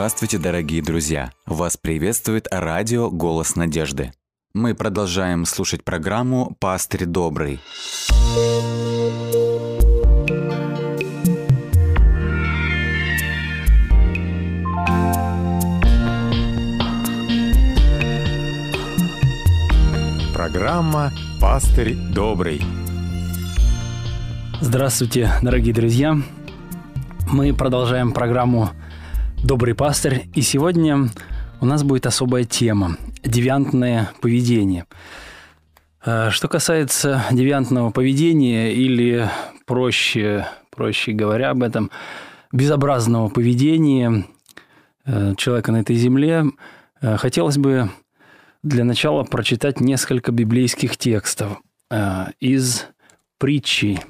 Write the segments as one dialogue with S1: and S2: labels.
S1: Здравствуйте, дорогие друзья! Вас приветствует радио «Голос надежды». Мы продолжаем слушать программу «Пастырь добрый».
S2: Программа «Пастырь добрый».
S3: Здравствуйте, дорогие друзья! Мы продолжаем программу «Добрый пастырь», и сегодня у нас будет особая тема – девиантное поведение. А, что касается девиантного поведения или, проще, проще говоря об этом, безобразного поведения э, человека на этой земле, э, хотелось бы для начала прочитать несколько библейских текстов э, из притчи.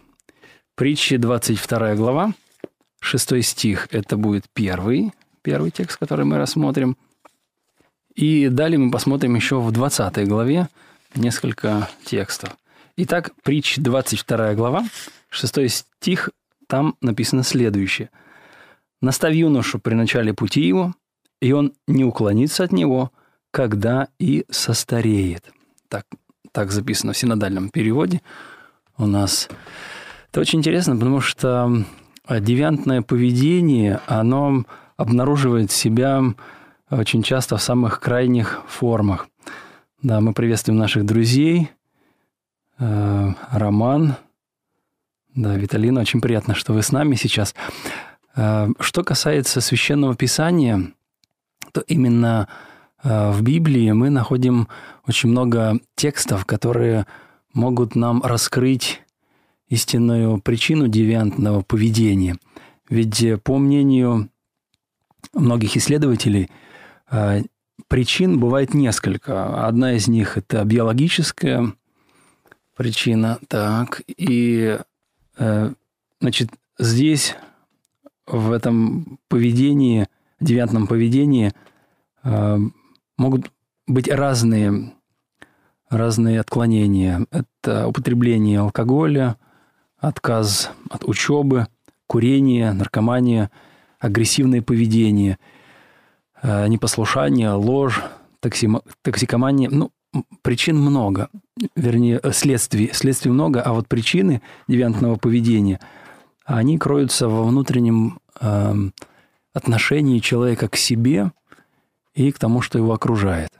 S3: Притчи, 22 глава, 6 стих – это будет первый, первый текст, который мы рассмотрим. И далее мы посмотрим еще в 20 главе несколько текстов. Итак, притч 22 глава, 6 стих, там написано следующее. «Наставь юношу при начале пути его, и он не уклонится от него, когда и состареет». Так, так записано в синодальном переводе у нас. Это очень интересно, потому что девиантное поведение, оно обнаруживает себя очень часто в самых крайних формах. Да, мы приветствуем наших друзей. Э, Роман, да, Виталина, очень приятно, что вы с нами сейчас. Э, что касается священного писания, то именно э, в Библии мы находим очень много текстов, которые могут нам раскрыть истинную причину девиантного поведения. Ведь по мнению многих исследователей э, причин бывает несколько. Одна из них – это биологическая причина. Так, и э, значит, здесь, в этом поведении, девиантном поведении, э, могут быть разные, разные отклонения. Это употребление алкоголя, отказ от учебы, курение, наркомания – агрессивное поведение, э, непослушание, ложь, токсикомания. Ну, причин много, вернее, э, следствий. Следствий много, а вот причины девиантного поведения, они кроются во внутреннем э, отношении человека к себе и к тому, что его окружает.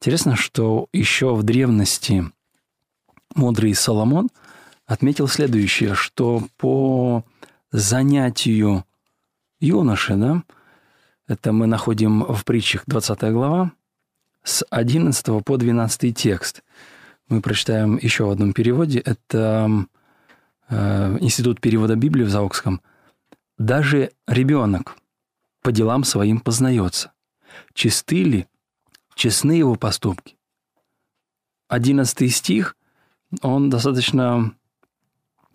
S3: Интересно, что еще в древности мудрый Соломон отметил следующее, что по занятию юноши, да, это мы находим в притчах 20 глава, с 11 по 12 текст. Мы прочитаем еще в одном переводе. Это э, Институт перевода Библии в Заокском. «Даже ребенок по делам своим познается. Чисты ли, честны его поступки?» 11 стих, он достаточно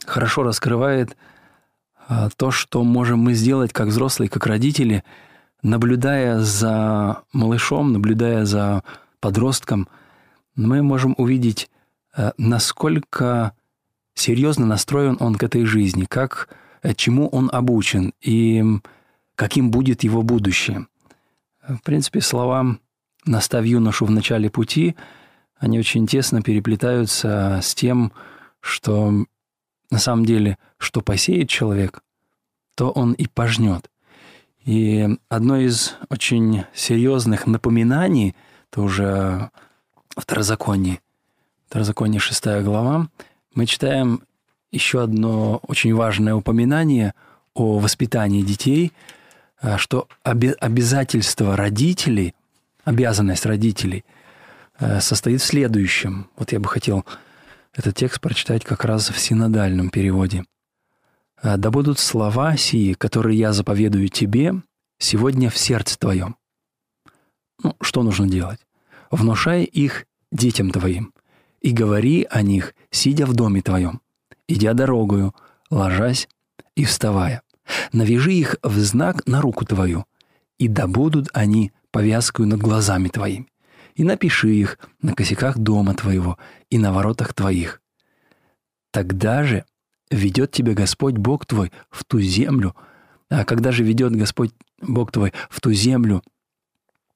S3: хорошо раскрывает – то, что можем мы сделать как взрослые, как родители, наблюдая за малышом, наблюдая за подростком, мы можем увидеть, э, насколько серьезно настроен он к этой жизни, как, э, чему он обучен и каким будет его будущее. В принципе, слова «наставь юношу в начале пути», они очень тесно переплетаются с тем, что на самом деле, что посеет человек, то он и пожнет. И одно из очень серьезных напоминаний, это уже Второзаконие, Второзаконие 6 глава, мы читаем еще одно очень важное упоминание о воспитании детей, а, что обязательство родителей, обязанность родителей э, состоит в следующем. Вот я бы хотел этот текст прочитать как раз в синодальном переводе. «А «Да будут слова сии, которые я заповедую тебе, сегодня в сердце твоем». Ну, что нужно делать? Внушай их детям твоим, и говори о них, сидя в доме твоем, идя дорогою, ложась и вставая. Навяжи их в знак на руку твою, и да будут они повязкою над глазами твоими и напиши их на косяках дома твоего и на воротах твоих. Тогда же ведет тебя Господь Бог твой в ту землю, А когда же ведет Господь Бог твой в ту землю,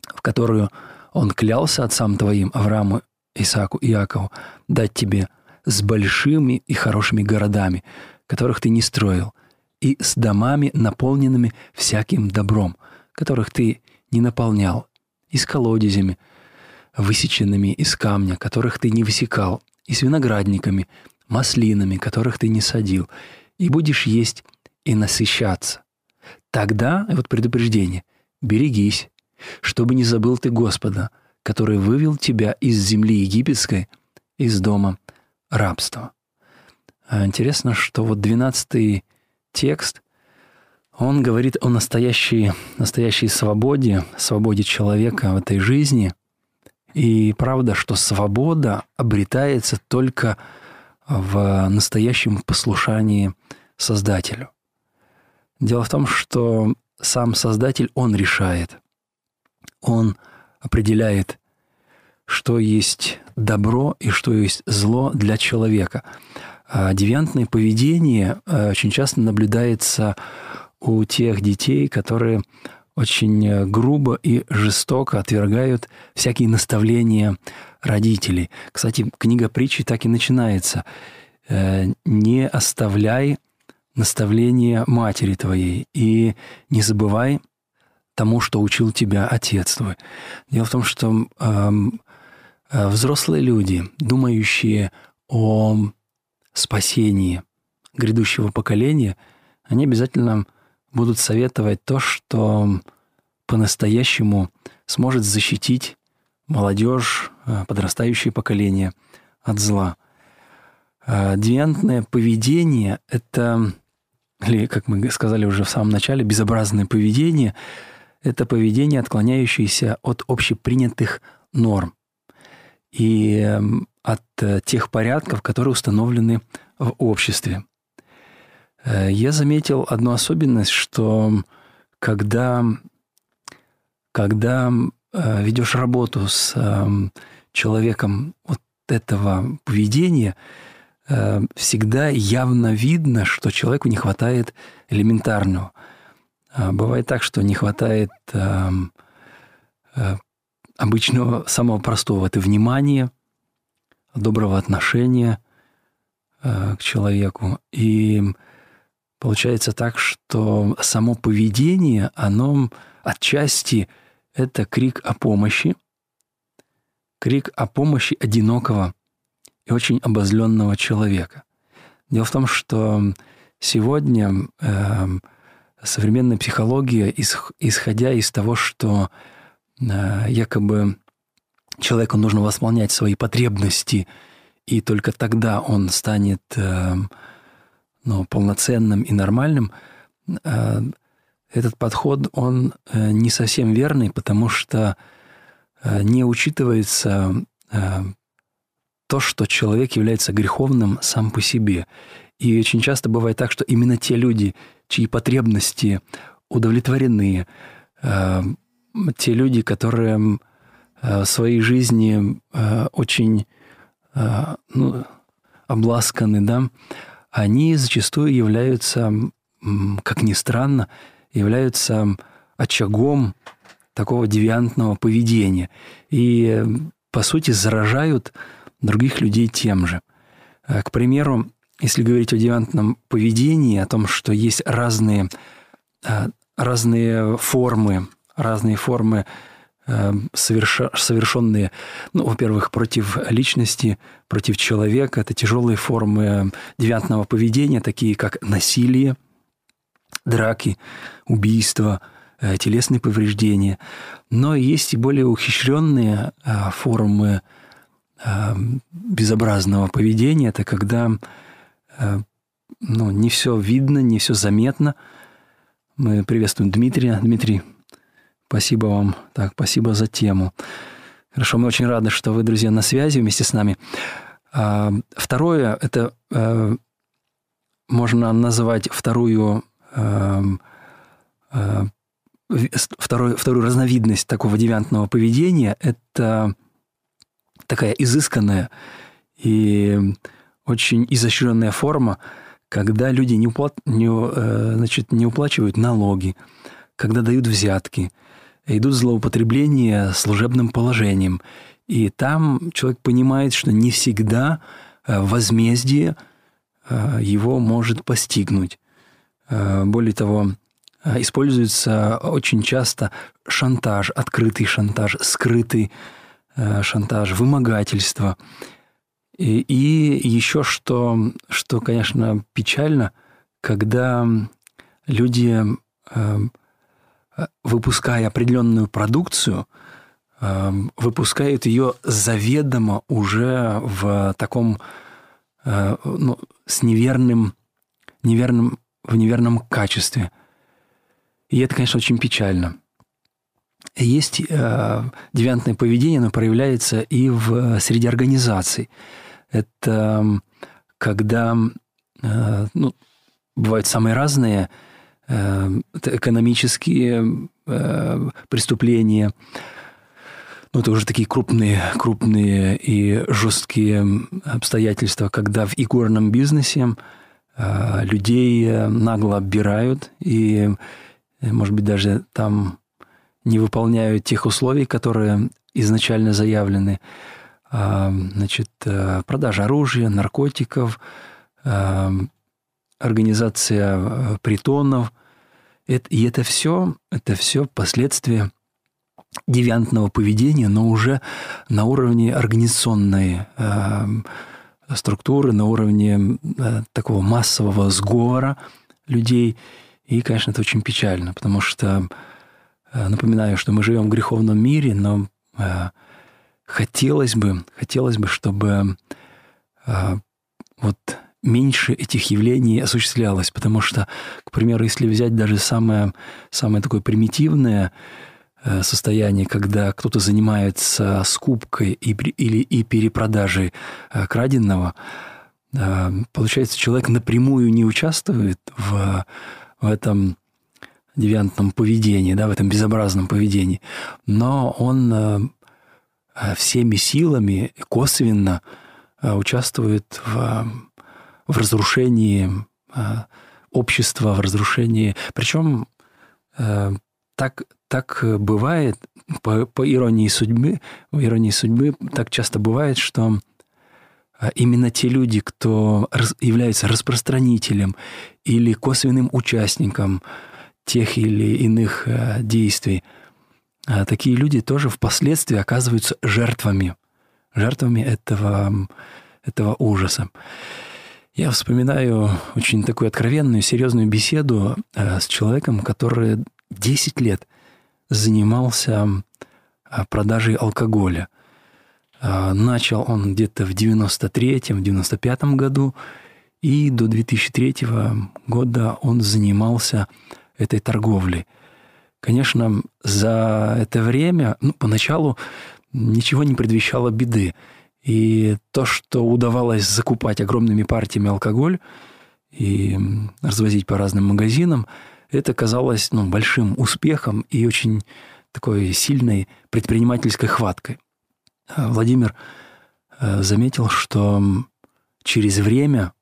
S3: в которую Он клялся отцам твоим, Аврааму, Исааку и Иакову, дать тебе с большими и хорошими городами, которых ты не строил, и с домами, наполненными всяким добром, которых ты не наполнял, и с колодезями, высеченными из камня, которых ты не высекал, и с виноградниками, маслинами, которых ты не садил, и будешь есть и насыщаться. Тогда, вот предупреждение, берегись, чтобы не забыл ты Господа, который вывел тебя из земли египетской, из дома рабства. А интересно, что вот 12 текст, он говорит о настоящей, настоящей свободе, свободе человека в этой жизни. И правда, что свобода обретается только в настоящем послушании Создателю. Дело в том, что сам Создатель, Он решает. Он определяет, что есть добро и что есть зло для человека. А девиантное поведение э, очень часто наблюдается у тех детей, которые очень грубо и жестоко отвергают всякие наставления родителей. Кстати, книга притчи так и начинается. «Э, «Не оставляй наставления матери твоей, и не забывай тому, что учил тебя отец твой. Дело в том, что э, взрослые люди, думающие о спасении грядущего поколения, они обязательно будут советовать то, что по-настоящему сможет защитить молодежь, э, подрастающее поколение от зла. Э, девиантное поведение – это или, как мы сказали уже в самом начале, безобразное поведение – это поведение, отклоняющееся от общепринятых норм и эм, от э, тех порядков, которые установлены в обществе. Э, я заметил одну особенность, что когда, когда э, ведешь работу с эм, человеком вот этого поведения – Э, всегда явно видно, что человеку не хватает элементарного. А бывает так, что не хватает эм, обычного, самого простого. Это внимание, доброго отношения к человеку. И получается так, что само поведение, оно отчасти это крик о помощи, крик о помощи одинокого и очень обозленного человека. Дело в том, что сегодня э, современная психология, исходя из того, что э, якобы человеку нужно восполнять свои потребности, и только тогда он станет э, ну, полноценным и нормальным, э, этот подход, он э, не совсем верный, потому что э, не учитывается то, что человек является греховным сам по себе. И очень часто бывает так, что именно те люди, чьи потребности удовлетворены, те люди, которые в своей жизни очень ну, обласканы, да, они зачастую являются, как ни странно, являются очагом такого девиантного поведения. И, по сути, заражают других людей тем же. Э, к примеру, если говорить о девиантном поведении, о том, что есть разные, э, разные формы, разные формы совершенные, ну, во-первых, против личности, против человека. Это тяжелые формы девиантного поведения, такие как насилие, драки, убийства, телесные повреждения. Но есть и более ухищренные формы Эм, безобразного поведения, это когда э, ну, не все видно, не все заметно. Мы приветствуем Дмитрия. Дмитрий, спасибо вам. Так, спасибо за тему. Хорошо, мы очень рады, что вы, друзья, на связи вместе с нами. А, второе, это э, можно называть вторую, эм, э, вторую, вторую разновидность такого девиантного поведения – это такая изысканная и очень изощренная форма, когда люди не, уплат, не, э, значит, не уплачивают налоги, когда дают взятки, идут злоупотребления служебным положением. И там человек понимает, что не всегда э, возмездие э, его может постигнуть. Более того, используется очень часто шантаж, открытый шантаж, скрытый шантаж, вымогательство – и, и еще что, что, конечно, печально, когда люди, э, выпуская определенную продукцию, э, выпускают ее заведомо уже в таком, э, ну, с неверным, неверным, в неверном качестве. И это, конечно, очень печально. Есть э, девиантное поведение, оно проявляется и в среди организаций. Это когда э, ну, бывают самые разные э, экономические э, преступления, ну, это уже такие крупные, крупные и жесткие обстоятельства, когда в игорном бизнесе людей нагло оббирают и, может быть, даже там не выполняют тех условий, которые изначально заявлены. Значит, э, продажа оружия, наркотиков, организация э, притонов. И это все, это все последствия девиантного поведения, но уже на уровне организационной а, структуры, на уровне такого массового сговора людей. И, конечно, это очень печально, потому что, напоминаю, что мы живем в греховном мире, но хотелось бы, хотелось бы, чтобы э, вот меньше этих явлений осуществлялось, потому что, к примеру, если взять даже самое, самое такое примитивное э, состояние, когда кто-то занимается скупкой и, или и перепродажей э, краденного, э, получается, человек напрямую не участвует в, в этом девиантном поведении, да, в этом безобразном поведении, но он всеми силами косвенно участвует в, в разрушении э, общества, в разрушении. Причем так, так бывает, по, по иронии судьбы, в иронии судьбы так часто бывает, что именно те люди, кто является распространителем или косвенным участником тех или иных действий – такие люди тоже впоследствии оказываются жертвами, жертвами этого, этого ужаса. Я вспоминаю очень такую откровенную, серьезную беседу э, с человеком, который 10 лет занимался э, продажей алкоголя. Э, начал он где-то в 93-м, 95-м году, и до 2003 года он занимался этой торговлей – Конечно, за это время, ну, поначалу ничего не предвещало беды. И то, что удавалось закупать огромными партиями алкоголь и развозить по разным магазинам, это казалось ну, большим успехом и очень такой сильной предпринимательской хваткой. А Владимир э, заметил, что через время,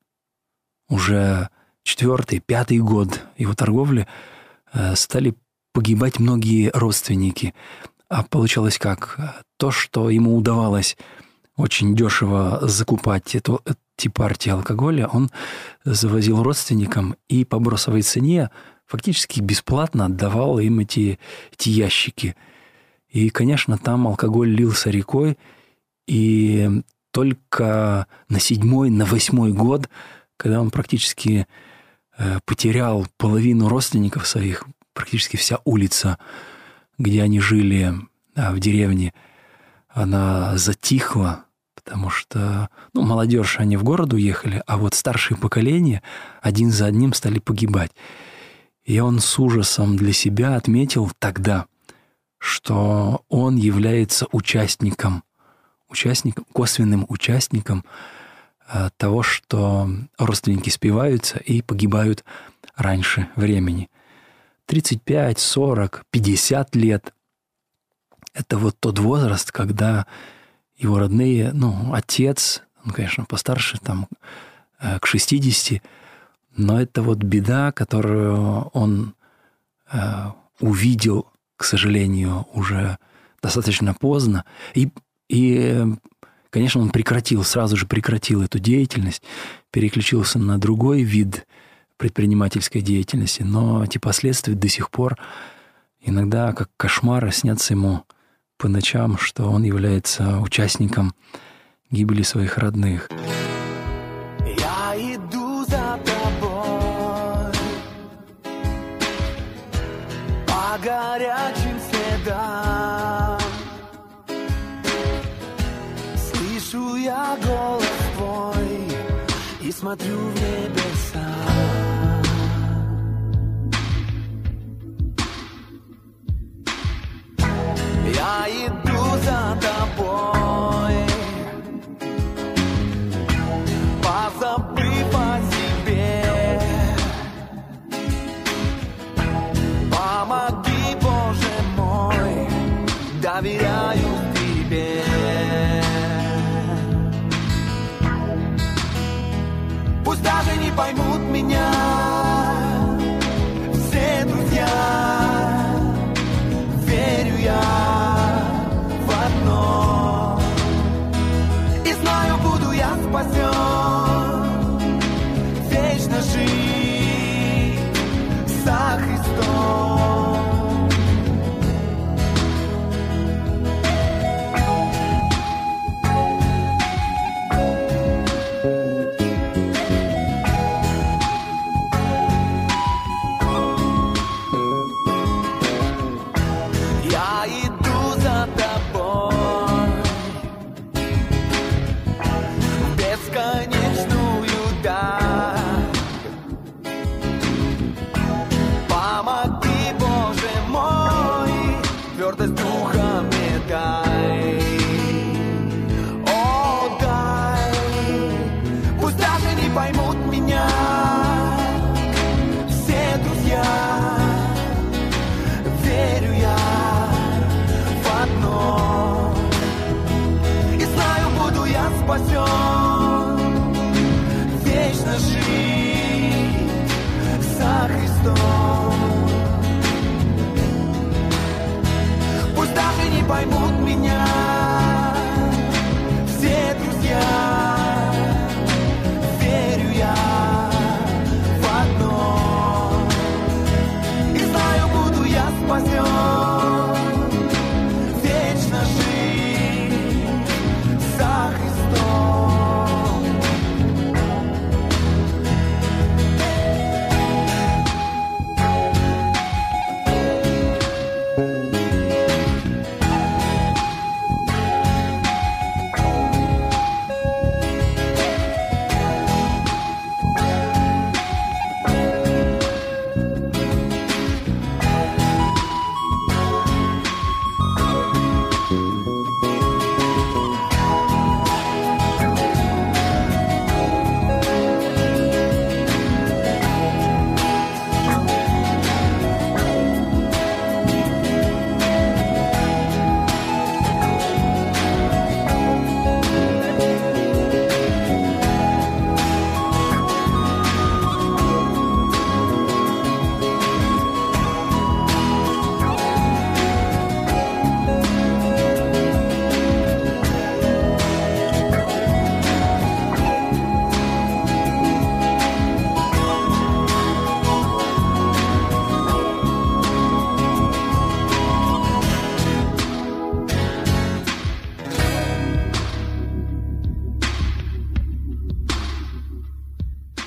S3: уже четвертый, пятый год его торговли, э, стали погибать многие родственники. А получалось как? То, что ему удавалось очень дешево закупать эту, эти партии алкоголя, он завозил родственникам и по бросовой цене фактически бесплатно отдавал им эти, эти ящики. И, конечно, там алкоголь лился рекой, и только на седьмой, на восьмой год, когда он практически э, потерял половину родственников своих, практически вся улица, где они жили в деревне, она затихла, потому что ну, молодежь, они в город уехали, а вот старшее поколение один за одним стали погибать. И он с ужасом для себя отметил тогда, что он является участником, участником, косвенным участником э, того, что родственники спиваются и погибают раньше времени. 35, 40, 50 лет. Это вот тот возраст, когда его родные, ну, отец, он, конечно, постарше, там, э, к 60, Но это вот беда, которую он э, увидел, к сожалению, уже достаточно поздно. И, и, конечно, он прекратил, сразу же прекратил эту деятельность, переключился на другой вид предпринимательской деятельности, но эти последствия до сих пор иногда как кошмары снятся ему по ночам, что он является участником гибели своих родных.
S4: Я иду за тобой по горячим следам. Слышу я голос твой и смотрю в небеса. Я иду за тобой, позабыв о себе. Помоги, Боже мой, доверяю Тебе. Пусть даже не поймут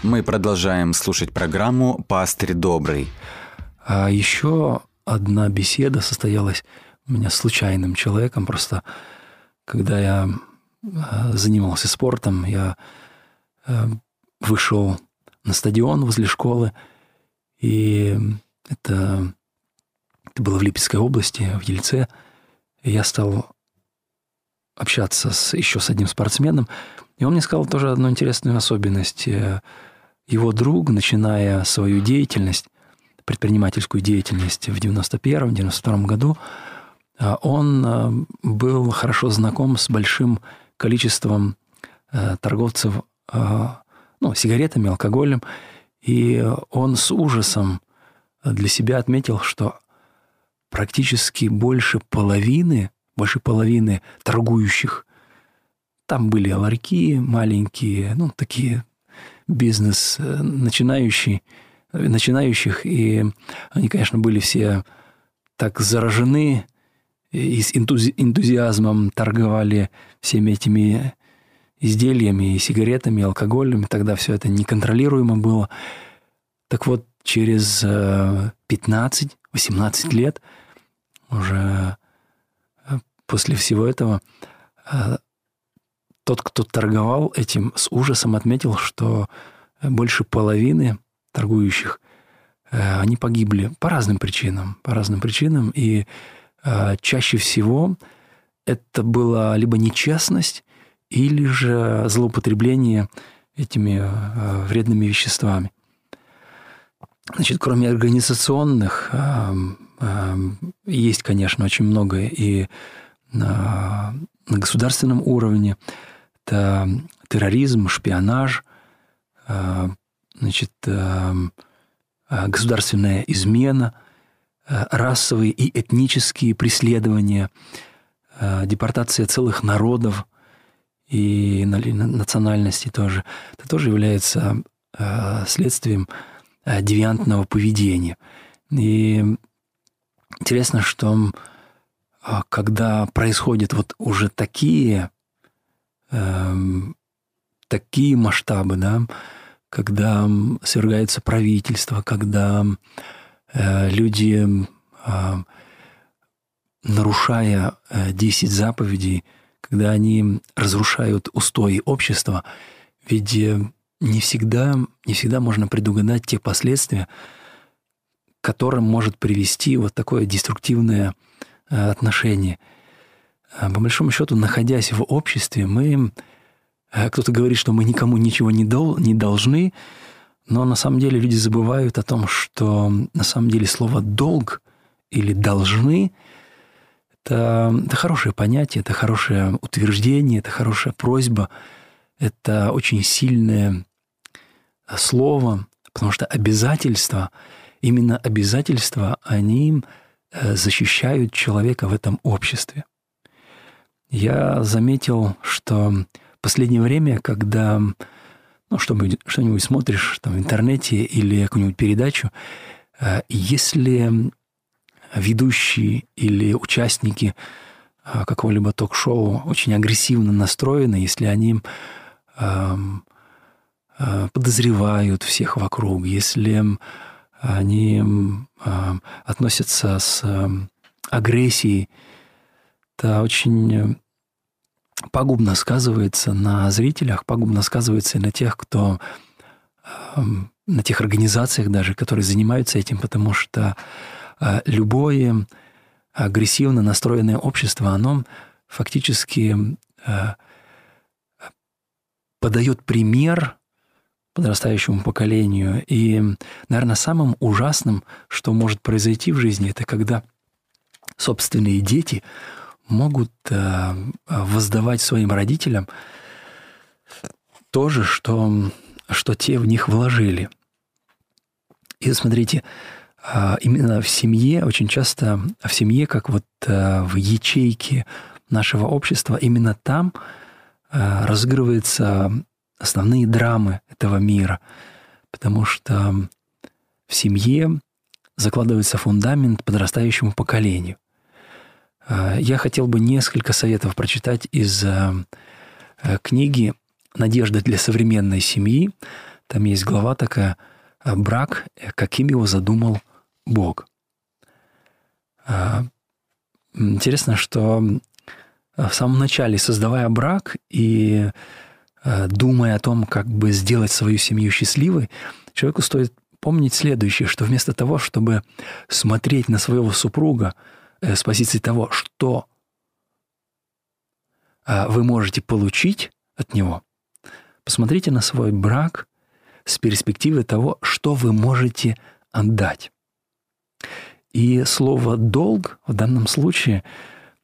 S1: Мы продолжаем слушать программу «Пастырь добрый».
S3: А еще одна беседа состоялась у меня с случайным человеком. Просто когда я э, занимался спортом, я э, вышел на стадион возле школы, и это, это было в Липецкой области, в Ельце. И я стал общаться с, еще с одним спортсменом, и он мне сказал тоже одну интересную особенность. Э, Его друг, начиная свою деятельность, предпринимательскую деятельность в 91-92 году, а, он а, был хорошо знаком с большим количеством а, торговцев ну, сигаретами, алкоголем. И он с ужасом для себя отметил, что практически больше половины, больше половины торгующих, там были ларьки маленькие, ну, такие бизнес э, начинающий, начинающих, и они, конечно, были все так заражены и с энтузи- энтузиазмом торговали всеми этими изделиями, и сигаретами, и алкоголем, тогда все это неконтролируемо было. Так вот, через 15-18 э, лет уже э, после всего этого тот, кто торговал этим, с ужасом отметил, что больше половины торгующих, они погибли по разным причинам, по разным причинам, и чаще всего это была либо нечестность, или же злоупотребление этими вредными веществами. Значит, кроме организационных, есть, конечно, очень многое и на государственном уровне. Это терроризм, шпионаж, значит, государственная измена, расовые и этнические преследования, депортация целых народов и национальностей тоже. Это тоже является следствием Э, девиантного поведения. И интересно, что когда происходят вот уже такие, э, такие масштабы, да, когда свергается правительство, когда э, люди, э, нарушая э, 10 заповедей, когда они разрушают устои общества, ведь э, не всегда, не всегда можно предугадать те последствия, к которым может привести вот такое деструктивное э, отношение. А, по большому счету, находясь в обществе, мы... Э, кто-то говорит, что мы никому ничего не, дол, не должны, но на самом деле люди забывают о том, что на самом деле слово «долг» или «должны» это, это хорошее понятие, это хорошее утверждение, это хорошая просьба, это очень сильное слово, потому что обязательства, именно обязательства, они э, защищают человека в этом обществе. Я заметил, что в последнее время, когда ну, что-нибудь, что-нибудь смотришь там, в интернете или какую-нибудь передачу, э, если ведущие или участники э, какого-либо ток-шоу очень агрессивно настроены, если они эм, Э, подозревают всех вокруг, если они э, относятся с агрессией, это очень пагубно сказывается на зрителях, пагубно сказывается и на тех, кто на тех организациях даже, которые занимаются этим, потому что любое агрессивно настроенное общество, оно фактически подает пример подрастающему поколению. И, наверное, самым ужасным, что может произойти в жизни, это когда собственные дети могут э, воздавать своим родителям то же, что, что те в них вложили. И смотрите, э, именно в семье, очень часто в семье, как вот э, в ячейке нашего общества, именно там разыгрывается основные драмы этого мира, потому что в семье закладывается фундамент подрастающему поколению. А, я хотел бы несколько советов прочитать из э, э, книги «Надежда для современной семьи». Там есть глава такая «Брак, каким его задумал Бог». А, интересно, что в самом начале, создавая брак и Э, думая о том, как бы сделать свою семью счастливой, человеку стоит помнить следующее, что вместо того, чтобы смотреть на своего супруга э, с позиции того, что э, вы можете получить от него, посмотрите на свой брак с перспективы того, что вы можете отдать. И слово «долг» в данном случае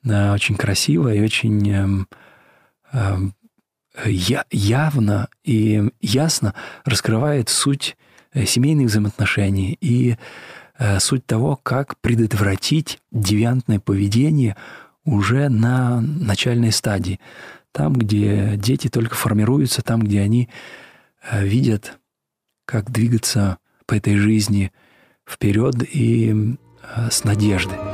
S3: очень красиво и очень эм, эм, явно и ясно раскрывает суть э, семейных взаимоотношений и э, суть того, как предотвратить девиантное поведение уже на начальной стадии. Там, где дети только формируются, там, где они э, видят, как двигаться по этой жизни вперед и с надеждой.